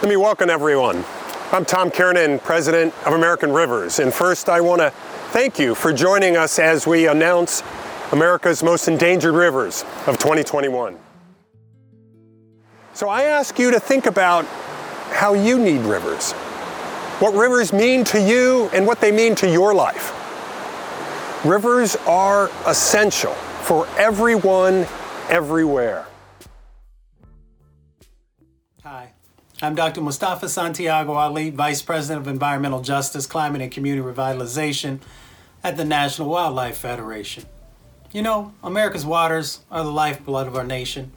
Let me welcome everyone. I'm Tom Kiernan, President of American Rivers, and first I want to thank you for joining us as we announce America's Most Endangered Rivers of 2021. So I ask you to think about how you need rivers, what rivers mean to you, and what they mean to your life. Rivers are essential for everyone, everywhere. I'm Dr. Mustafa Santiago Ali, Vice President of Environmental Justice, Climate and Community Revitalization at the National Wildlife Federation. You know, America's waters are the lifeblood of our nation,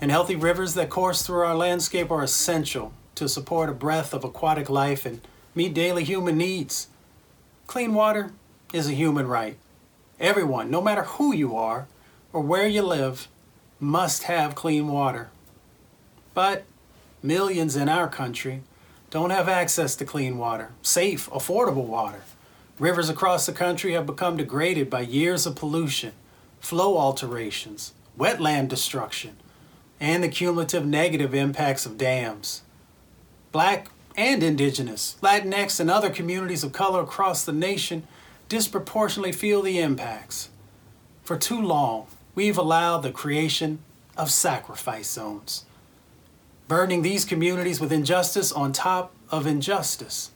and healthy rivers that course through our landscape are essential to support a breadth of aquatic life and meet daily human needs. Clean water is a human right. Everyone, no matter who you are or where you live, must have clean water. But millions in our country don't have access to clean water, safe, affordable water. Rivers across the country have become degraded by years of pollution, flow alterations, wetland destruction, and the cumulative negative impacts of dams. Black and Indigenous, Latinx, and other communities of color across the nation disproportionately feel the impacts. For too long, we've allowed the creation of sacrifice zones, burdening these communities with injustice on top of injustice.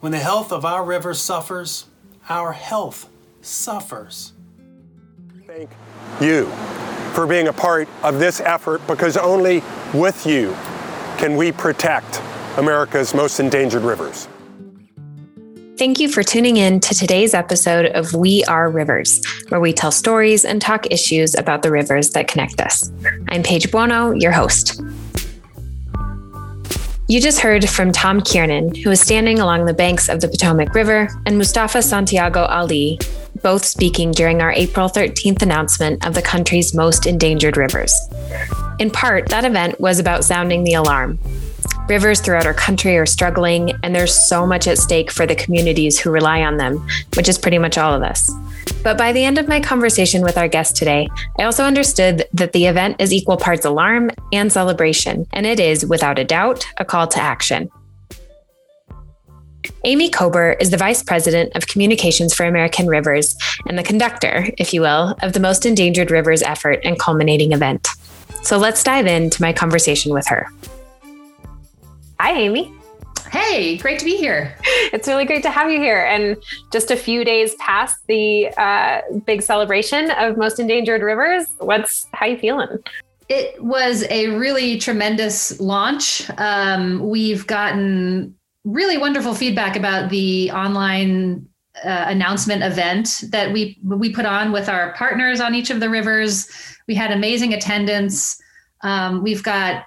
When the health of our rivers suffers, our health suffers. Thank you for being a part of this effort because only with you can we protect America's most endangered rivers. Thank you for tuning in to today's episode of We Are Rivers, where we tell stories and talk issues about the rivers that connect us. I'm Paige Buono, your host. You just heard from Tom Kiernan, who is standing along the banks of the Potomac River, and Mustafa Santiago Ali, both speaking during our April 13th announcement of the country's most endangered rivers. In part, that event was about sounding the alarm. Rivers throughout our country are struggling, and there's so much at stake for the communities who rely on them, which is pretty much all of us. But by the end of my conversation with our guest today, I also understood that the event is equal parts alarm and celebration, and it is, without a doubt, a call to action. Amy Kober is the Vice President of Communications for American Rivers and the conductor, if you will, of the Most Endangered Rivers effort and culminating event. So let's dive into my conversation with her. Hi, Amy. Hey, great to be here. It's really great to have you here. And just a few days past the uh, big celebration of Most Endangered Rivers, what's how you feeling? It was a really tremendous launch. Um, we've gotten really wonderful feedback about the online uh, announcement event that we we put on with our partners on each of the rivers. We had amazing attendance. Um, we've got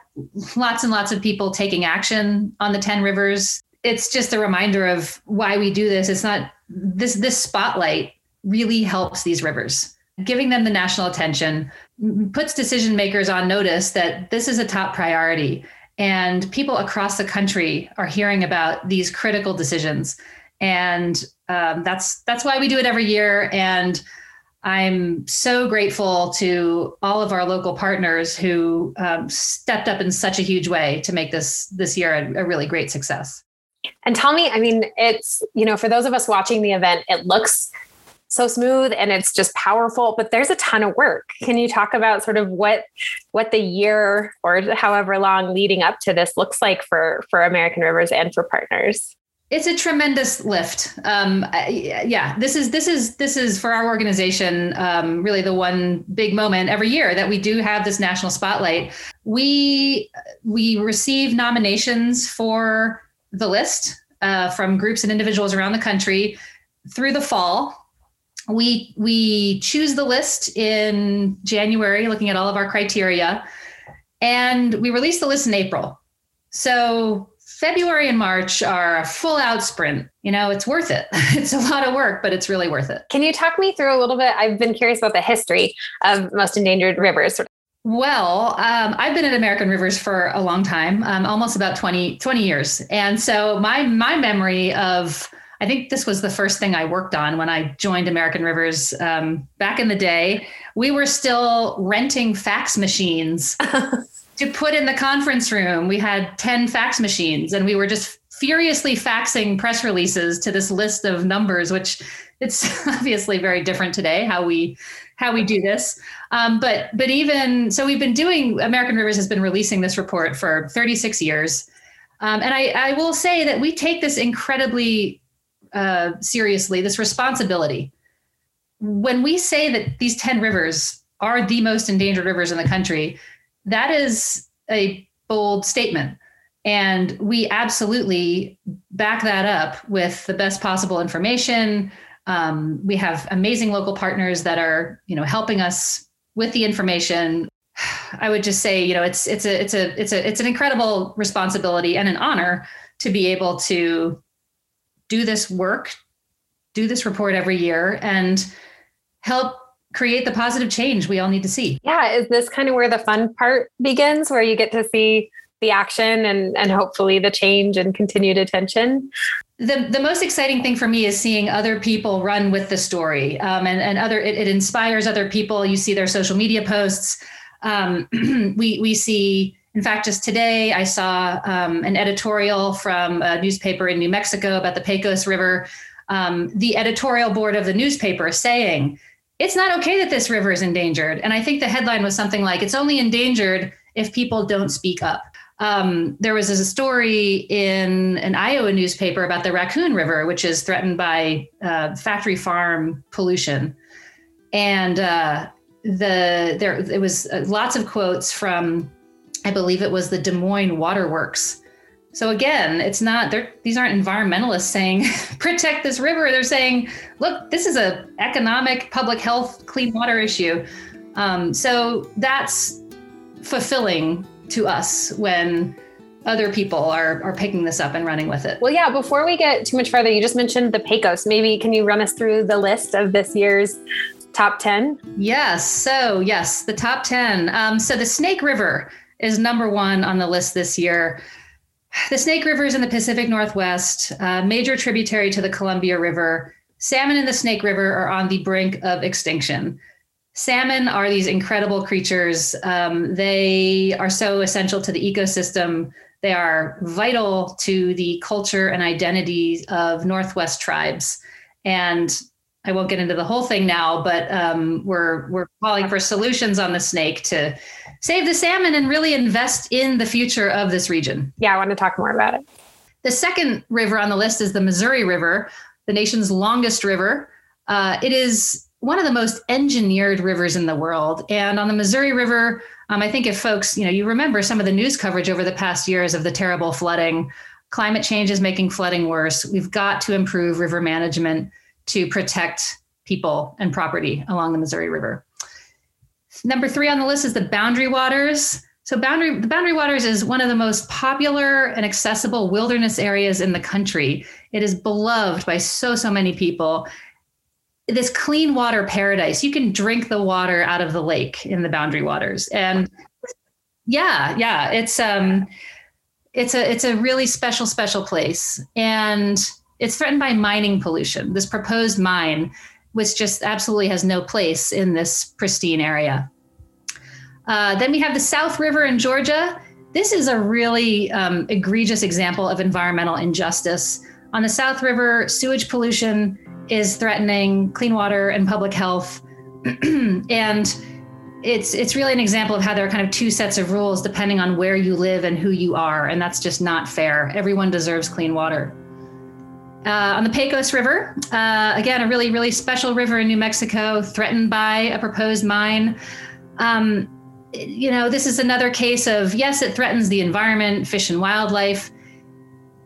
lots and lots of people taking action on the 10 rivers. It's just a reminder of why we do this. It's not this this spotlight really helps these rivers. Giving them the national attention puts decision makers on notice that this is a top priority and people across the country are hearing about these critical decisions and um, that's that's why we do it every year and I'm so grateful to all of our local partners who um, stepped up in such a huge way to make this this year a, a really great success. And tell me, I mean, it's you know, for those of us watching the event, it looks so smooth and it's just powerful but there's a ton of work can you talk about sort of what what the year or however long leading up to this looks like for for american rivers and for partners it's a tremendous lift. Um, yeah, this is this is this is for our organization um, really the one big moment every year that we do have this national spotlight. We we receive nominations for the list uh, from groups and individuals around the country through the fall. We we choose the list in January, looking at all of our criteria, and we release the list in April. So February and March are a full out sprint. You know, it's worth it. It's a lot of work, but it's really worth it. Can you talk me through a little bit? I've been curious about the history of most endangered rivers. Well, um, I've been at American Rivers for a long time, um, almost about 20, 20 years. And so my my memory of I think this was the first thing I worked on when I joined American Rivers um, back in the day. We were still renting fax machines to put in the conference room. We had 10 fax machines and we were just furiously faxing press releases to this list of numbers, which it's obviously very different today how we how we do this. Um, but but even so, we've been doing American Rivers has been releasing this report for 36 years, um, and I, I will say that we take this incredibly uh, seriously. This responsibility when we say that these 10 rivers are the most endangered rivers in the country, that is a bold statement. And we absolutely back that up with the best possible information. Um, we have amazing local partners that are, you know, helping us with the information. I would just say, you know, it's it's a it's a it's a it's an incredible responsibility and an honor to be able to do this work, do this report every year, and help create the positive change we all need to see. Yeah, is this kind of where the fun part begins, where you get to see the action and and hopefully the change and continued attention? The, the most exciting thing for me is seeing other people run with the story um, and, and other it, it, inspires other people you see their social media posts um, we, we see in fact just today i saw um, an editorial from a newspaper in new mexico about the pecos river um, the editorial board of the newspaper saying it's not okay that this river is endangered. And I think the headline was something like, it's only endangered if people don't speak up. Um, there was a story in an Iowa newspaper about the Raccoon River, which is threatened by uh, factory farm pollution. And uh, the there it was uh, lots of quotes from, I believe it was the Des Moines Waterworks, so again, it's not these aren't environmentalists saying protect this river. They're saying, look, this is a economic, public health, clean water issue. Um, so that's fulfilling to us when other people are are picking this up and running with it. Well, yeah. Before we get too much further, you just mentioned the Pecos. Maybe can you run us through the list of this year's top ten? Yes. So yes, the top ten. Um, so the Snake River is number one on the list this year. The Snake River is in the Pacific Northwest, a major tributary to the Columbia River. Salmon in the Snake River are on the brink of extinction. Salmon are these incredible creatures. Um, they are so essential to the ecosystem. They are vital to the culture and identity of Northwest tribes. And I won't get into the whole thing now, but um, we're we're calling for solutions on the snake to save the salmon and really invest in the future of this region. Yeah, I want to talk more about it. The second river on the list is the Missouri River, the nation's longest river. Uh, it is one of the most engineered rivers in the world. And on the Missouri River, um, I think if folks, you know, you remember some of the news coverage over the past years of the terrible flooding, climate change is making flooding worse. We've got to improve river management to protect people and property along the Missouri River. Number three on the list is the Boundary Waters. So boundary the Boundary Waters is one of the most popular and accessible wilderness areas in the country. It is beloved by so so many people. This clean water paradise. You can drink the water out of the lake in the Boundary Waters. And yeah, yeah, it's um it's a it's a really special special place and it's threatened by mining pollution. This proposed mine which just absolutely has no place in this pristine area. Uh, then we have the South River in Georgia. This is a really um, egregious example of environmental injustice. On the South River, sewage pollution is threatening clean water and public health. and it's it's really an example of how there are kind of two sets of rules depending on where you live and who you are, and that's just not fair. Everyone deserves clean water. Uh, on the Pecos River, uh, again, a really, really special river in New Mexico, threatened by a proposed mine. Um, you know, this is another case of yes, it threatens the environment, fish and wildlife.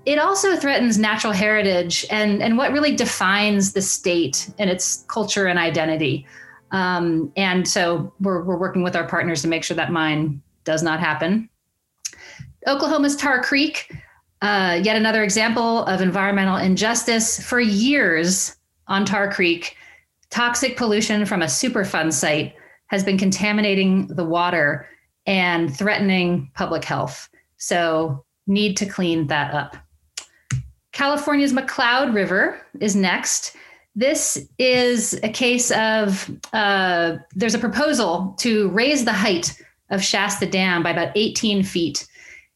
It also threatens natural heritage and, and what really defines the state and its culture and identity. Um, and so we're, we're working with our partners to make sure that mine does not happen. Oklahoma's Tar Creek uh, yet another example of environmental injustice. For years on Tar Creek, toxic pollution from a Superfund site has been contaminating the water and threatening public health. So, need to clean that up. California's McCloud River is next. This is a case of uh, there's a proposal to raise the height of Shasta Dam by about 18 feet.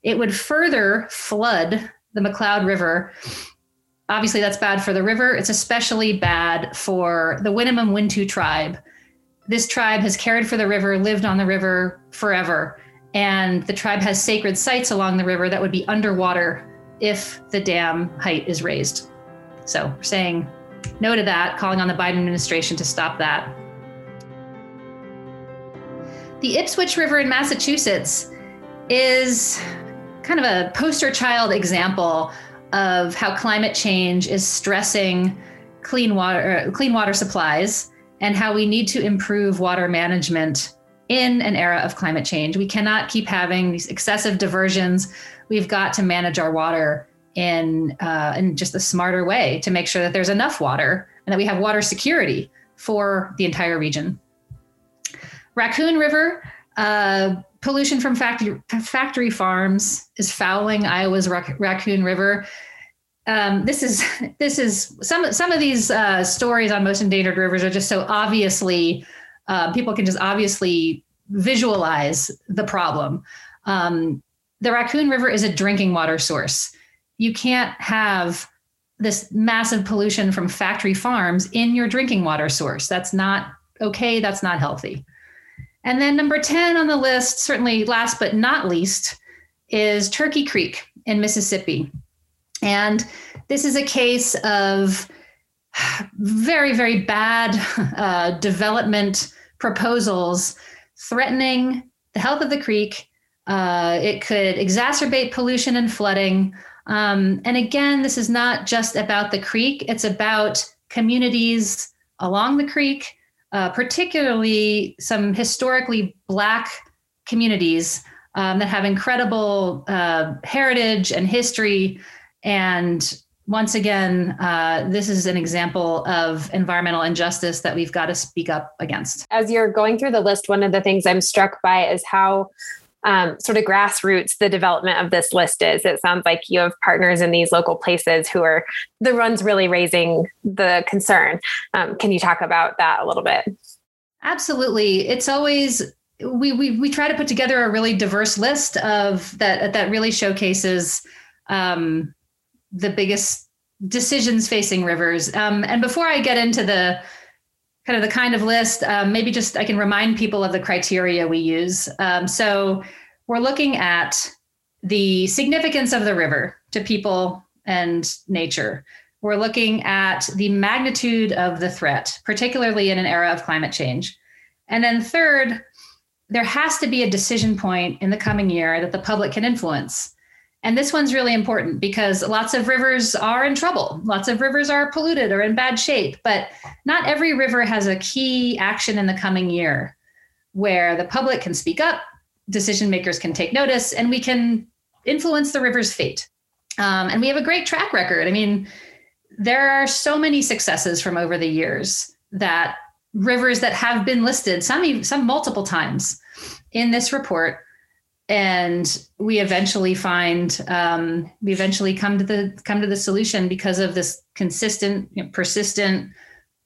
It would further flood the McCloud River. Obviously, that's bad for the river. It's especially bad for the Winnemem Wintu tribe. This tribe has cared for the river, lived on the river forever, and the tribe has sacred sites along the river that would be underwater if the dam height is raised. So, we're saying no to that, calling on the Biden administration to stop that. The Ipswich River in Massachusetts is kind of a poster child example of how climate change is stressing clean water uh, clean water supplies and how we need to improve water management in an era of climate change. We cannot keep having these excessive diversions. We've got to manage our water in uh, in just a smarter way to make sure that there's enough water and that we have water security for the entire region. Raccoon River, uh, pollution from factory factory farms is fouling Iowa's rac- Raccoon River. Um, this is this is some some of these uh, stories on most endangered rivers are just so obviously uh, people can just obviously visualize the problem. Um, the Raccoon River is a drinking water source. You can't have this massive pollution from factory farms in your drinking water source. That's not okay. That's not healthy. And then number 10 on the list, certainly last but not least, is Turkey Creek in Mississippi. And this is a case of very, very bad uh, development proposals threatening the health of the creek. Uh, it could exacerbate pollution and flooding. Um, and again, this is not just about the creek, it's about communities along the creek uh, particularly some historically Black communities um, that have incredible uh, heritage and history. And once again, uh, this is an example of environmental injustice that we've got to speak up against. As you're going through the list, one of the things I'm struck by is how um, sort of grassroots the development of this list is. It sounds like you have partners in these local places who are the ones really raising the concern. Um, can you talk about that a little bit? Absolutely. It's always we, we we try to put together a really diverse list of that that really showcases um, the biggest decisions facing rivers. Um, and before I get into the kind of the kind of list, um, maybe just I can remind people of the criteria we use. Um, so we're looking at the significance of the river to people and nature. We're looking at the magnitude of the threat, particularly in an era of climate change. And then, third, there has to be a decision point in the coming year that the public can influence. And this one's really important because lots of rivers are in trouble. Lots of rivers are polluted or in bad shape, but not every river has a key action in the coming year where the public can speak up, decision makers can take notice, and we can influence the river's fate. Um, and we have a great track record. I mean, there are so many successes from over the years that rivers that have been listed, some some multiple times in this report, and we eventually find um, we eventually come to the come to the solution because of this consistent you know, persistent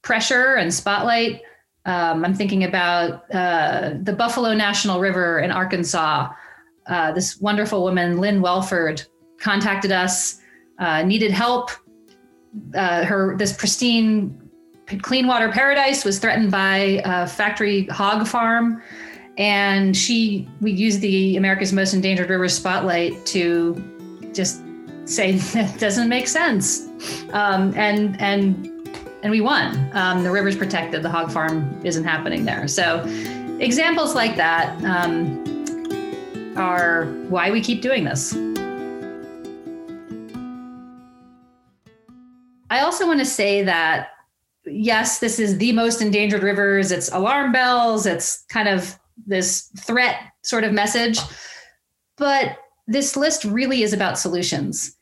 pressure and spotlight. Um, i'm thinking about uh, the buffalo national river in arkansas. Uh, this wonderful woman lynn welford contacted us uh, needed help. Uh, her this pristine clean water paradise was threatened by a factory hog farm and she we used the America's Most Endangered Rivers spotlight to just say that doesn't make sense, um, and and and we won. Um, the river's protected. The hog farm isn't happening there. So examples like that um, are why we keep doing this. I also want to say that yes, this is the most endangered rivers. It's alarm bells. It's kind of this threat sort of message. But this list really is about solutions.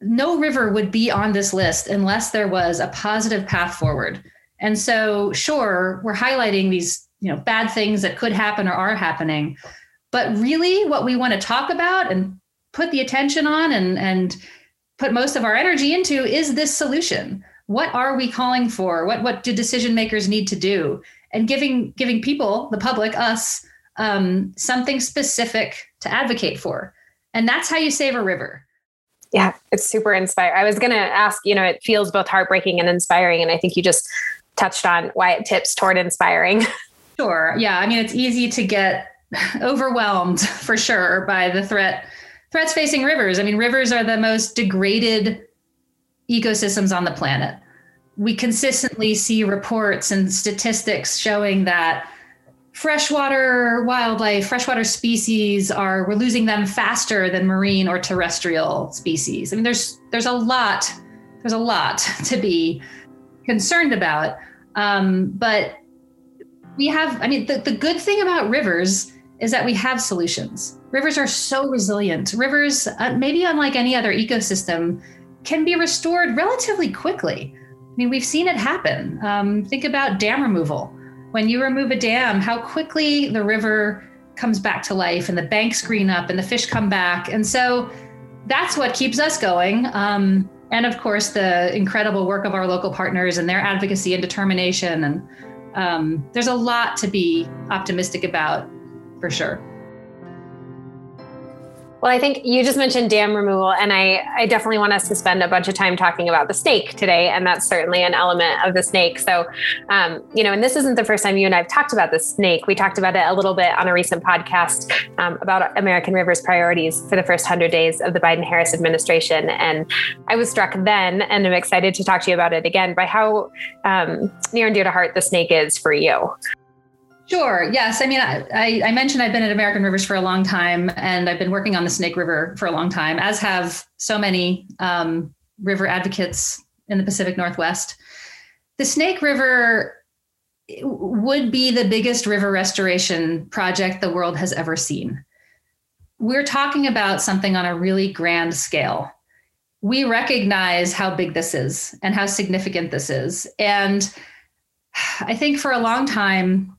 No river would be on this list unless there was a positive path forward. And so, sure, we're highlighting these, you know, bad things that could happen or are happening. But really, what we want to talk about and put the attention on and, and put most of our energy into is this solution. What are we calling for? What, what do decision makers need to do? And giving giving people, the public, us, um, something specific to advocate for. And that's how you save a river. Yeah, it's super inspiring. I was going to ask, you know, it feels both heartbreaking and inspiring. And I think you just touched on why it tips toward inspiring. Sure. Yeah. I mean, it's easy to get overwhelmed for sure by the threat threats facing rivers. I mean, rivers are the most degraded ecosystems on the planet. We consistently see reports and statistics showing that freshwater wildlife, freshwater species are we're losing them faster than marine or terrestrial species. I mean, there's there's a lot there's a lot to be concerned about. Um, but we have, I mean, the, the good thing about rivers is that we have solutions. Rivers are so resilient. Rivers, uh, maybe unlike any other ecosystem, can be restored relatively quickly. I mean, we've seen it happen. Um, think about dam removal. When you remove a dam, how quickly the river comes back to life and the banks green up and the fish come back. And so that's what keeps us going. Um, and of course, the incredible work of our local partners and their advocacy and determination. And um, there's a lot to be optimistic about for sure. Well, I think you just mentioned dam removal, and I, I definitely want us to spend a bunch of time talking about the snake today, and that's certainly an element of the snake. So, um, you know, and this isn't the first time you and I've talked about the snake. We talked about it a little bit on a recent podcast um, about American Rivers priorities for the first 100 days of the Biden Harris administration. And I was struck then, and I'm excited to talk to you about it again, by how um, near and dear to heart the snake is for you. Sure. Yes. I mean, I, I, mentioned I've been at American Rivers for a long time, and I've been working on the Snake River for a long time, as have so many um, river advocates in the Pacific Northwest. The Snake River would be the biggest river restoration project the world has ever seen. We're talking about something on a really grand scale. We recognize how big this is and how significant this is. And I think for a long time,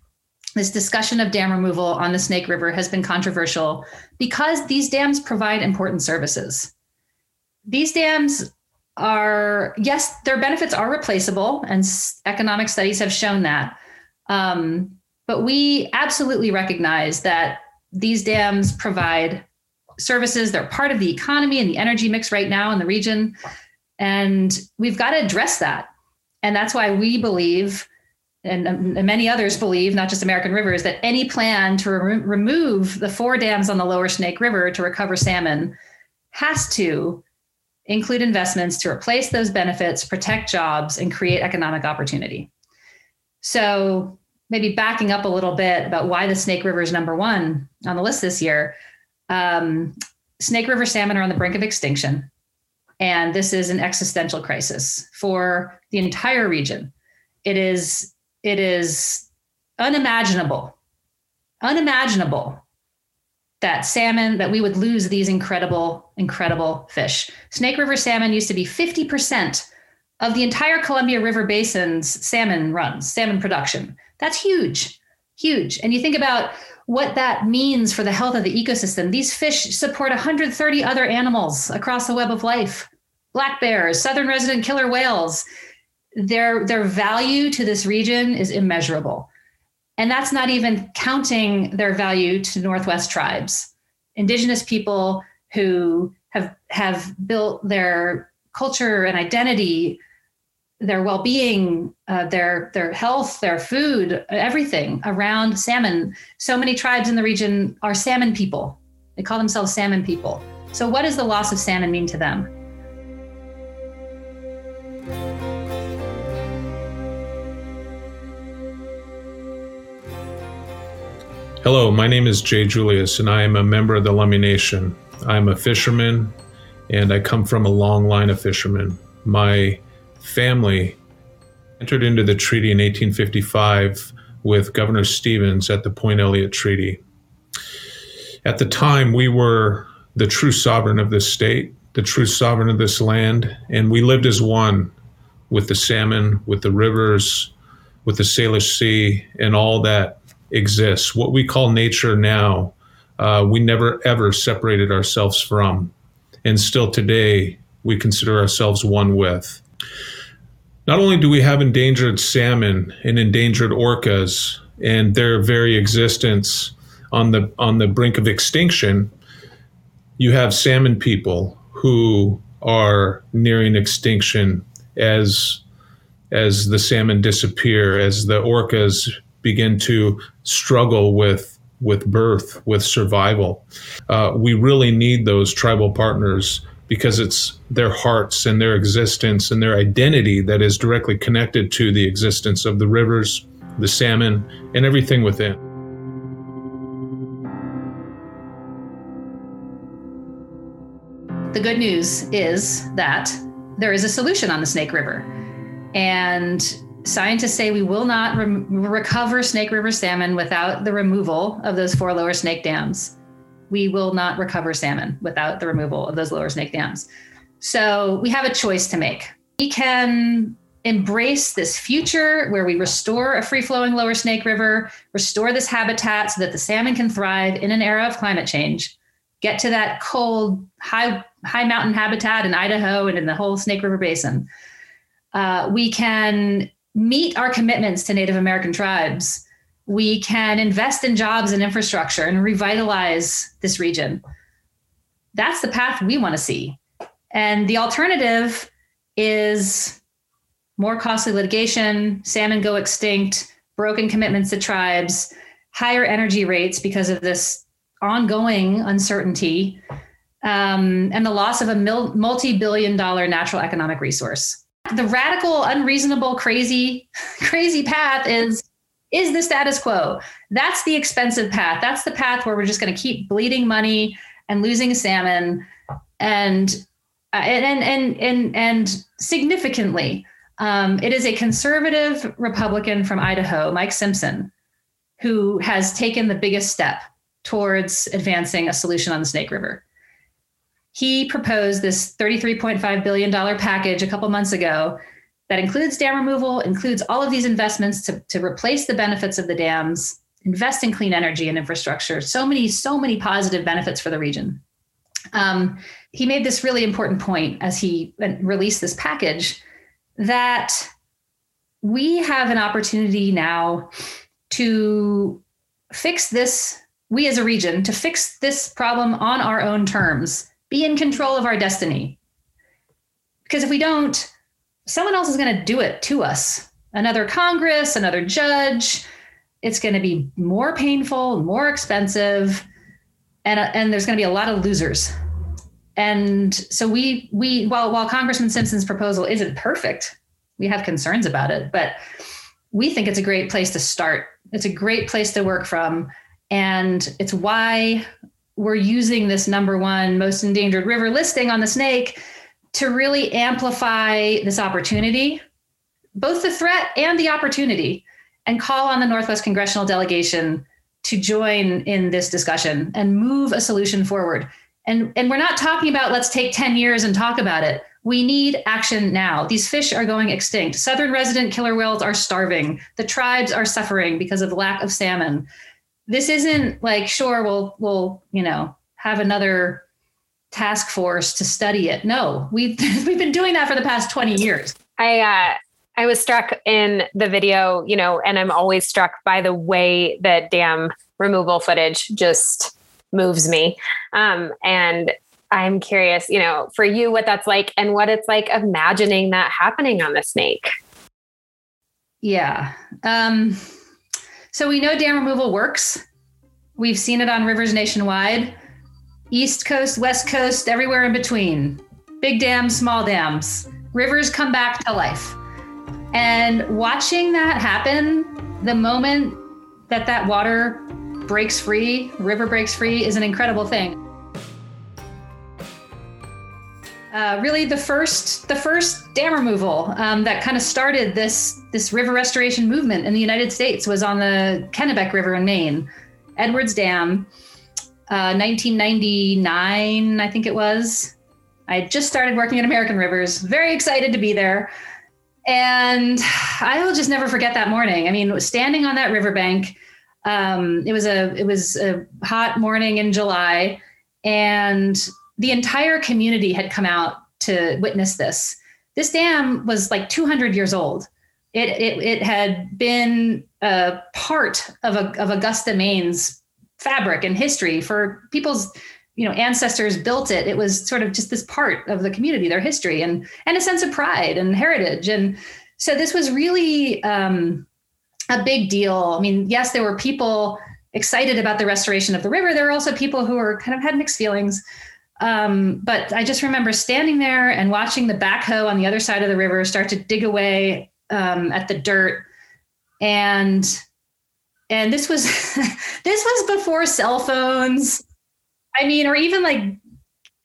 this discussion of dam removal on the Snake River has been controversial because these dams provide important services. These dams are, yes, their benefits are replaceable, and economic studies have shown that. Um, but we absolutely recognize that these dams provide services. They're part of the economy and the energy mix right now in the region. And we've got to address that. And that's why we believe and, and, many others believe, not just American Rivers, that any plan to re- remove the four dams on the lower Snake River to recover salmon has to include investments to replace those benefits, protect jobs, and create economic opportunity. So, maybe backing up a little bit about why the Snake River is number one on the list this year. Um, Snake River salmon are on the brink of extinction. And this is an existential crisis for the entire region. It is it is unimaginable, unimaginable that salmon, that we would lose these incredible, incredible fish. Snake River salmon used to be 50% of the entire Columbia River Basin's salmon runs, salmon production. That's huge, huge. And you think about what that means for the health of the ecosystem. These fish support 130 other animals across the web of life black bears, southern resident killer whales, their their value to this region is immeasurable. And that's not even counting their value to northwest tribes. Indigenous people who have have built their culture and identity their well-being uh, their their health their food everything around salmon. So many tribes in the region are salmon people. They call themselves salmon people. So what does the loss of salmon mean to them Hello, my name is Jay Julius, and I am a member of the Lummi Nation. I'm a fisherman, and I come from a long line of fishermen. My family entered into the treaty in 1855 with Governor Stevens at the Point Elliott Treaty. At the time, we were the true sovereign of this state, the true sovereign of this land, and we lived as one with the salmon, with the rivers, with the Salish Sea, and all that exists. What we call nature now, uh, we never ever separated ourselves from. And still today, we consider ourselves one with. Not only do we have endangered salmon and endangered orcas, and their very existence on the on the brink of extinction, you have salmon people who are nearing extinction as as the salmon disappear, as the orcas begin to struggle with with birth, with survival. Uh, we really need those tribal partners because it's their hearts and their existence and their identity that is directly connected to the existence of the rivers, the salmon, and everything within. The good news is that there is a solution on the Snake River. And scientists say we will not re- recover Snake River salmon without the removal of those four lower snake dams we will not recover salmon without the removal of those lower snake dams. So we have a choice to make. We can embrace this future where we restore a free flowing lower snake river, restore this habitat so that the salmon can thrive in an era of climate change, get to that cold, high, high mountain habitat in Idaho and in the whole Snake River Basin. Uh, we can meet our commitments to Native American tribes we can invest in jobs and infrastructure and revitalize this region. That's the path we want to see. And the alternative is more costly litigation, salmon go extinct, broken commitments to tribes, higher energy rates because of this ongoing uncertainty, um, and the loss of a multi billion dollar natural economic resource. The radical, unreasonable, crazy, crazy path is is the status quo. That's the expensive path. That's the path where we're just going to keep bleeding money and losing salmon, and uh, and and and and significantly, um, it is a conservative Republican from Idaho, Mike Simpson, who has taken the biggest step towards advancing a solution on the Snake River. He proposed this $33.5 billion package a couple months ago that includes dam removal, includes all of these investments to, to replace the benefits of the dams, invest in clean energy and infrastructure. So many, so many positive benefits for the region. Um, he made this really important point as he released this package that we have an opportunity now to fix this, we as a region, to fix this problem on our own terms, be in control of our destiny. Because if we don't, someone else is going to do it to us another Congress, another judge. It's going to be more painful, more expensive, and, uh, and there's going to be a lot of losers. And so we we while while Congressman Simpson's proposal isn't perfect, we have concerns about it, but we think it's a great place to start. It's a great place to work from, and it's why we're using this number one most endangered river listing on the snake to really amplify this opportunity, both the threat and the opportunity, and call on the Northwest Congressional Delegation to join in this discussion and move a solution forward. And, and we're not talking about let's take 10 years and talk about it. We need action now. These fish are going extinct. Southern resident killer whales are starving. The tribes are suffering because of lack of salmon. This isn't like, sure, we'll, we'll, you know, have another task force to study it. No, we've we've been doing that for the past 20 years. I uh I was struck in the video, you know, and I'm always struck by the way that dam removal footage just moves me. Um, and I'm curious, you know, for you, what that's like and what it's like imagining that happening on the snake. Yeah. Um, so we know dam removal works. We've seen it on rivers nationwide. East Coast, West Coast, everywhere in between. Big dams, small dams. Rivers come back to life. And watching that happen, the moment that that water breaks free, river breaks free, is an incredible thing. Uh, really, the first the first dam removal um, that kind of started this this river restoration movement in the United States was on the Kennebec River in Maine, Edwards Dam. 1999, uh, I think it was. I just started working at American Rivers, very excited to be there. And I will just never forget that morning. I mean, standing on that riverbank, um, it was a it was a hot morning in July, and the entire community had come out to witness this. This dam was like 200 years old. It it, it had been a part of a, of Augusta, Maine's fabric and history for people's you know ancestors built it. It was sort of just this part of the community their history and and a sense of pride and heritage. And so this was really um, a big deal. I mean yes there were people excited about the restoration of the river. There were also people who were kind of had mixed feelings um, but i just remember standing there and watching the backhoe on the other side of the river start to dig away um, at the dirt. And and this was this was before cell phones. I mean or even like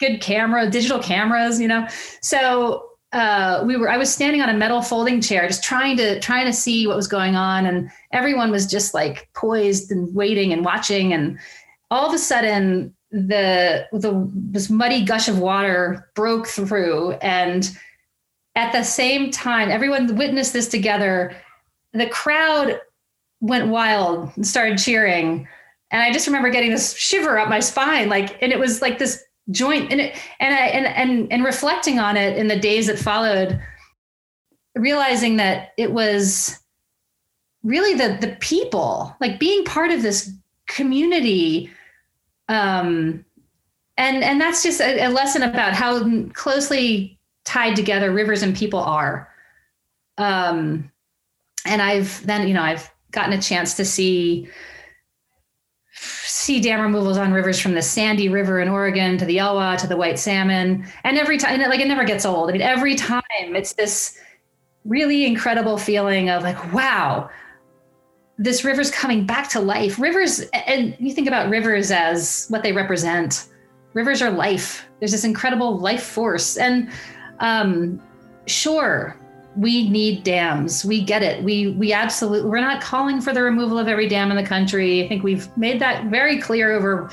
good camera digital cameras you know? So uh, we were i was standing on a metal folding chair just trying to trying to see what was going on. And everyone was just like poised and waiting and watching. And all of a sudden the the this muddy gush of water broke through and at the same time everyone witnessed this together the crowd went wild and started cheering. And I just remember getting this shiver up my spine, like, and it was like this joint and it, and I, and, and, and reflecting on it in the days that followed, realizing that it was really the, the people, like being part of this community. Um, and, and that's just a, a lesson about how closely tied together rivers and people are. Um, and I've then, you know, I've gotten a chance to see see dam removals on rivers from the Sandy River in Oregon to the Elwha to the White Salmon. And every time, like it never gets old. I mean, every time it's this really incredible feeling of like, wow, this river's coming back to life. Rivers, and you think about rivers as what they represent. Rivers are life. There's this incredible life force. And um, sure, we need dams. We get it. We we absolutely we're not calling for the removal of every dam in the country. I think we've made that very clear over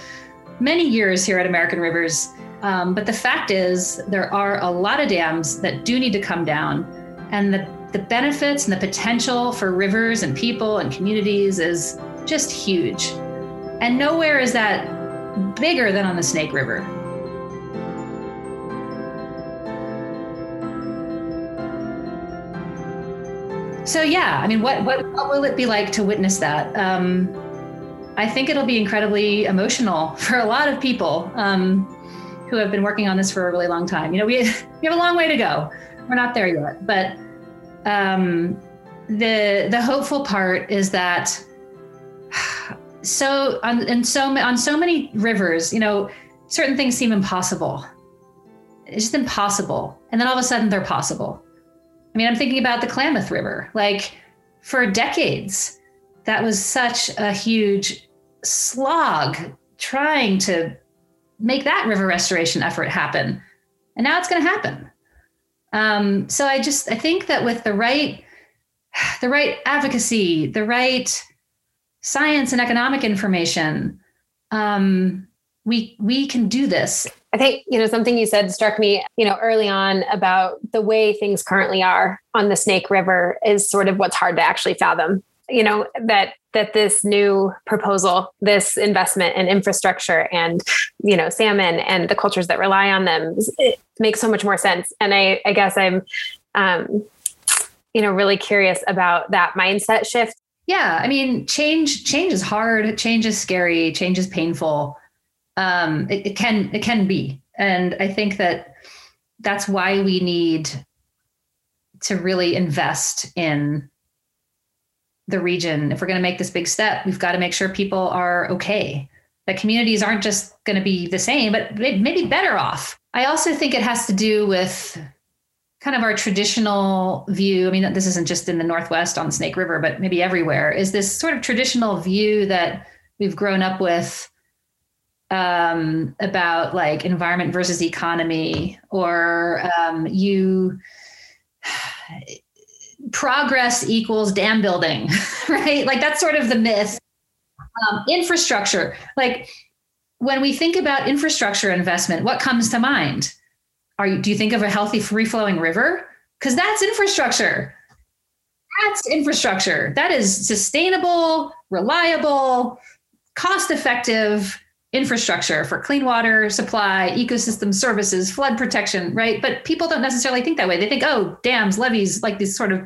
many years here at American Rivers. Um, but the fact is, there are a lot of dams that do need to come down, and the the benefits and the potential for rivers and people and communities is just huge. And nowhere is that bigger than on the Snake River. so yeah, I mean, what what what will it be like to witness that? Um, I think it'll be incredibly emotional for a lot of people um, who have been working on this for a really long time. You know, we we have a long way to go. We're not there yet, but um, the the hopeful part is that so on and so on so many rivers, you know, certain things seem impossible. It's just impossible, and then all of a sudden they're possible I mean, I'm thinking about the Klamath River. Like for decades, that was such a huge slog trying to make that river restoration effort happen. And now it's going to happen. Um, so I just I think that with the right the right advocacy, the right science and economic information, um, we we can do this I think, you know, something you said struck me, you know, early on about the way things currently are on the Snake River is sort of what's hard to actually fathom. You know, that that this new proposal, this investment in infrastructure and, you know, salmon and the cultures that rely on them makes so much more sense. And I, I guess I'm um, you know, really curious about that mindset shift. Yeah. I mean, change change is hard, change is scary, change is painful um, it, it can it can be, and I think that that's why we need to really invest in the region. If we're going to make this big step, we've got to make sure people are okay. That communities aren't just going to be the same, but maybe better off. I also think it has to do with kind of our traditional view. I mean, this isn't just in the Northwest on the Snake River, but maybe everywhere, is this sort of traditional view that we've grown up with um, about like environment versus economy, or um, you progress equals dam building, right? Like that's sort of the myth. Um, infrastructure, like when we think about infrastructure investment, what comes to mind? Are you, do you think of a healthy, free flowing river? Because that's infrastructure. That's infrastructure. That is sustainable, reliable, cost effective infrastructure for clean water supply, ecosystem services, flood protection, right? But people don't necessarily think that way. They think, oh, dams, levees, like these sort of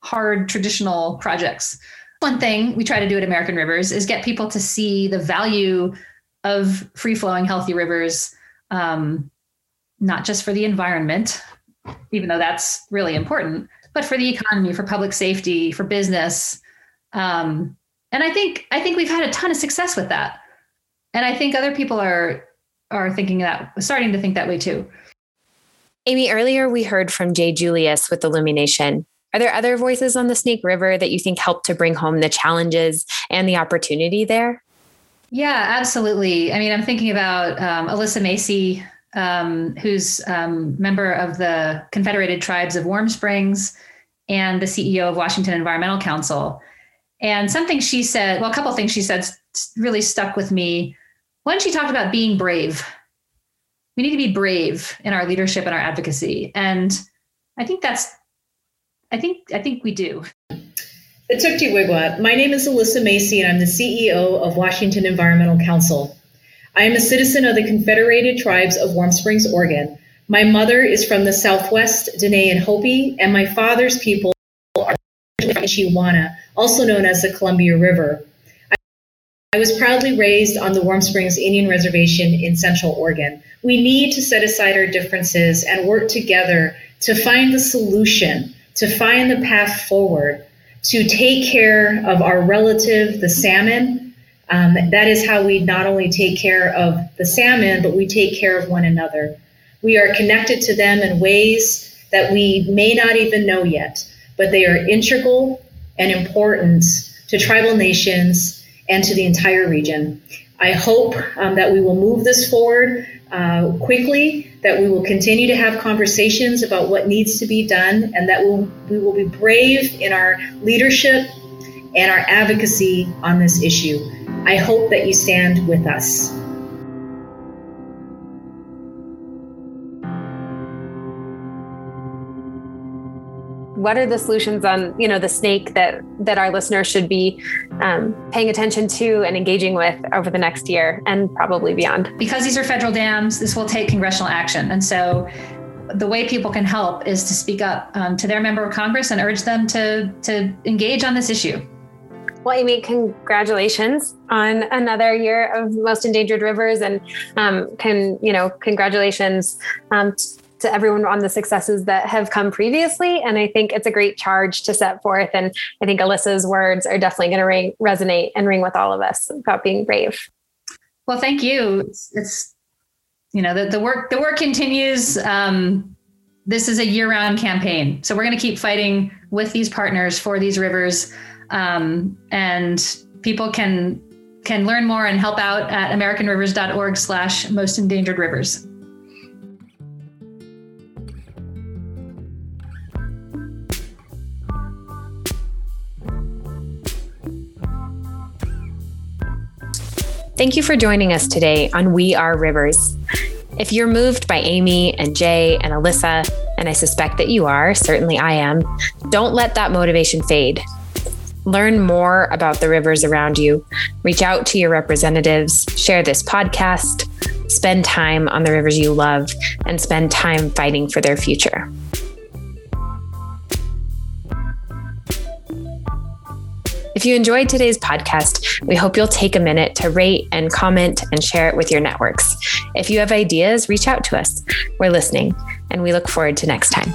hard traditional projects. one thing we try to do at American Rivers is get people to see the value of free flowing, healthy rivers, um, not just for the environment, even though that's really important, but for the economy, for public safety, for business. Um, and I think I think we've had a ton of success with that, and I think other people are are thinking that, starting to think that way too. Amy, earlier we heard from Jay Julius with Lummi Nation. Are there other voices on the Snake River that you think help to bring home the challenges and the opportunity there? Yeah, absolutely. I mean, I'm thinking about um, Alyssa Macy, um, who's um, member of the Confederated Tribes of Warm Springs and the CEO of Washington Environmental Council. And something she said, well, a couple things she said really stuck with me. One, she talked about being brave. We need to be brave in our leadership and our advocacy. And I think that's, I think, I think we do. Wigwa. My name is Alyssa Macy, and I'm the CEO of Washington Environmental Council. I am a citizen of the Confederated Tribes of Warm Springs, Oregon. My mother is from the Southwest and Hopi, and my father's people are Chiwana, also known as the Columbia River. I was proudly raised on the Warm Springs Indian Reservation in Central Oregon. We need to set aside our differences and work together to find the solution, to find the path forward to take care of our relative, the salmon. Um, that is how we not only take care of the salmon, but we take care of one another. We are connected to them in ways that we may not even know yet, but they are integral and important to tribal nations and to the entire region. I hope um, that we will move this forward uh, quickly, that we will continue to have conversations about what needs to be done, and that we'll, we will be brave in our leadership and our advocacy on this issue. I hope that you stand with us. What are the solutions on you know the snake that that our listeners should be um, paying attention to and engaging with over the next year and probably beyond? Because these are federal dams this will take congressional action. And so the way people can help is to speak up um, to their member of congress and urge them to to engage on this issue. Well, Amy, congratulations on another year of most endangered rivers, and um, can you know, congratulations um, to everyone on the successes that have come previously. And I think it's a great charge to set forth. And I think Alyssa's words are definitely going to ring, resonate and ring with all of us about being brave. Well, thank you. It's, it's you know, the, the work, the work continues. Um, this is a year round campaign. So we're going to keep fighting with these partners for these rivers. Um, and people can, can learn more and help out at americanrivers.org slash most endangered rivers. Thank you for joining us today on We Are Rivers. If you're moved by Amy and Jay and Alyssa, and I suspect that you are, certainly I am, don't let that motivation fade. Learn more about the rivers around you. Reach out to your representatives, share this podcast, spend time on the rivers you love, and spend time fighting for their future. If you enjoyed today's podcast, we hope you'll take a minute to rate and comment and share it with your networks. If you have ideas, reach out to us. We're listening, and we look forward to next time.